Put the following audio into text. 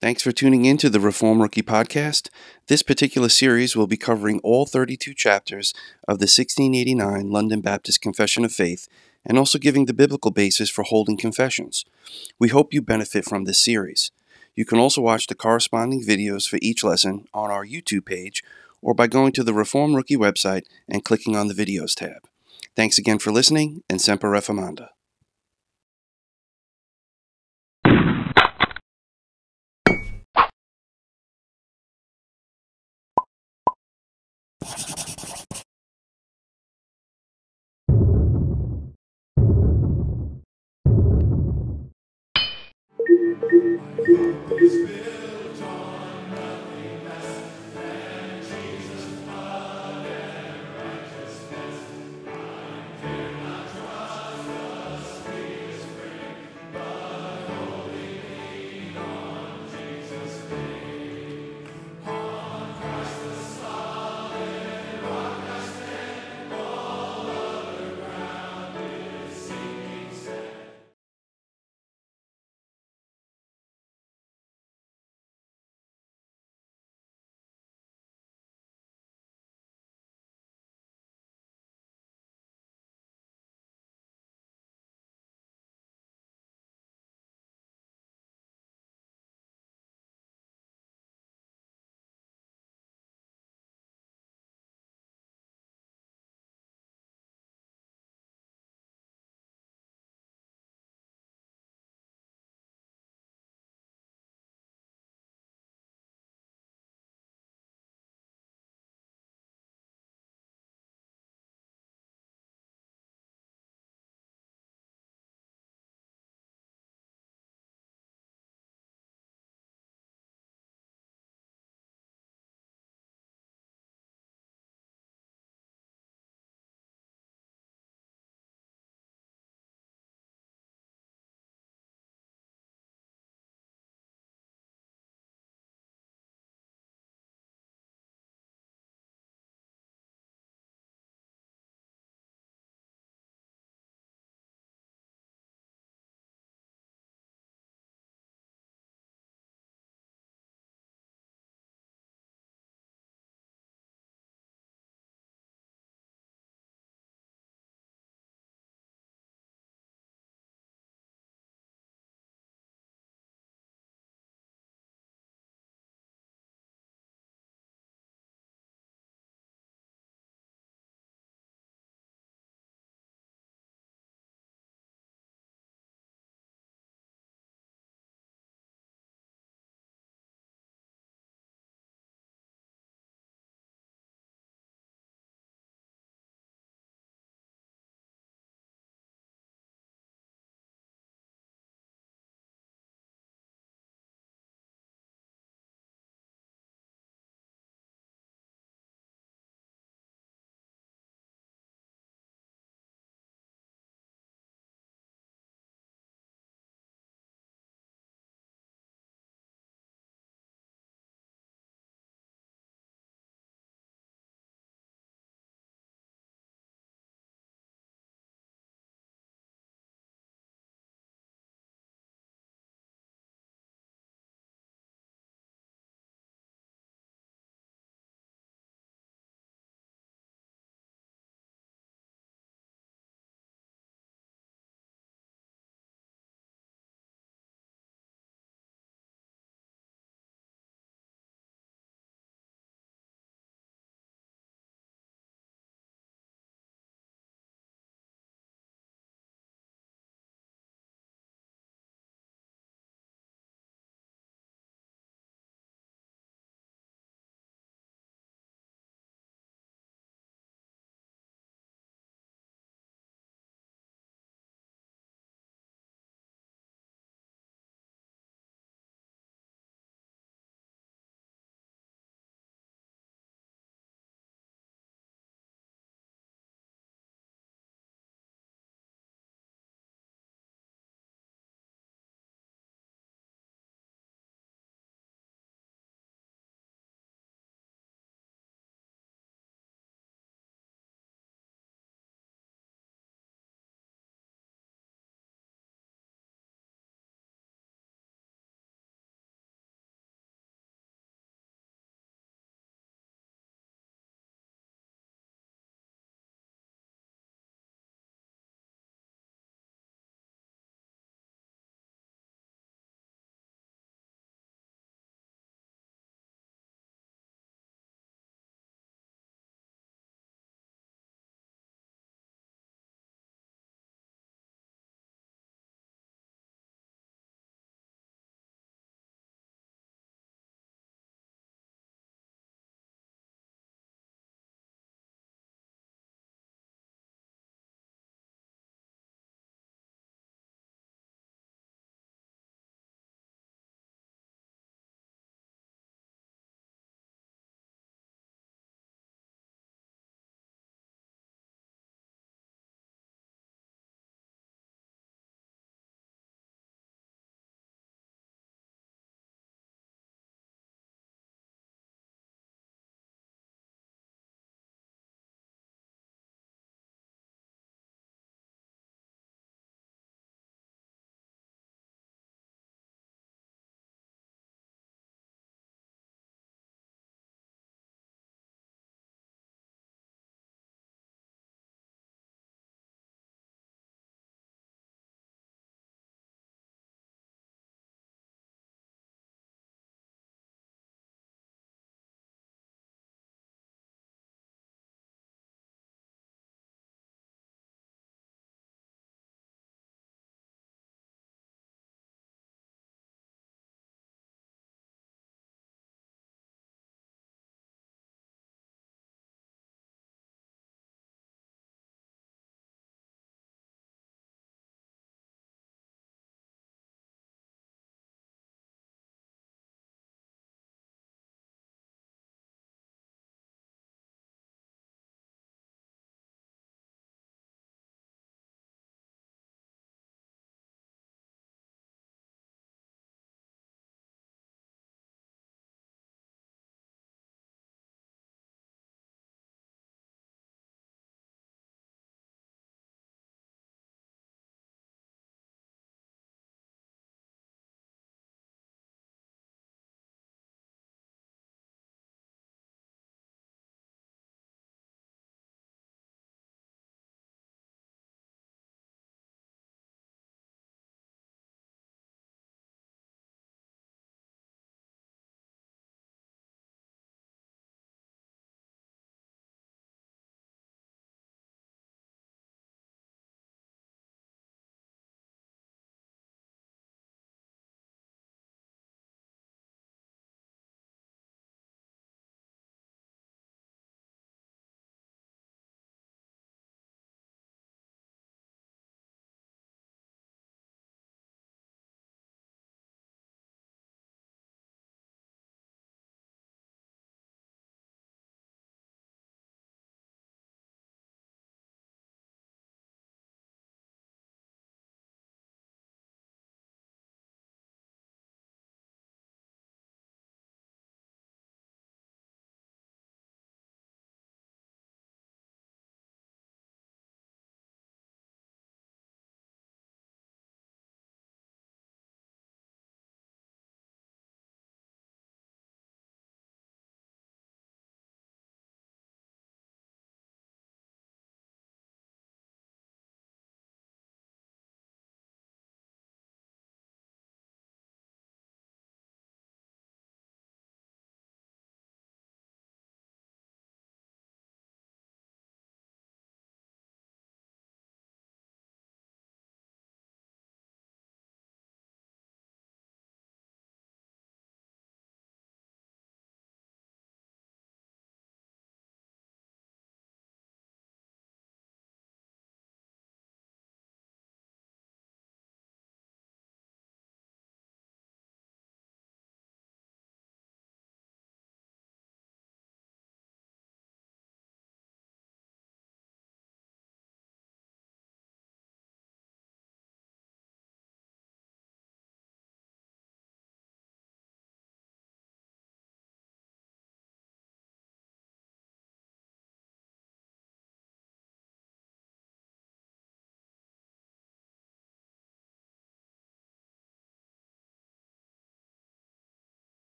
Thanks for tuning in to the Reformed Rookie Podcast. This particular series will be covering all 32 chapters of the 1689 London Baptist Confession of Faith and also giving the biblical basis for holding confessions. We hope you benefit from this series. You can also watch the corresponding videos for each lesson on our YouTube page or by going to the Reformed Rookie website and clicking on the Videos tab. Thanks again for listening and Semper Reformanda.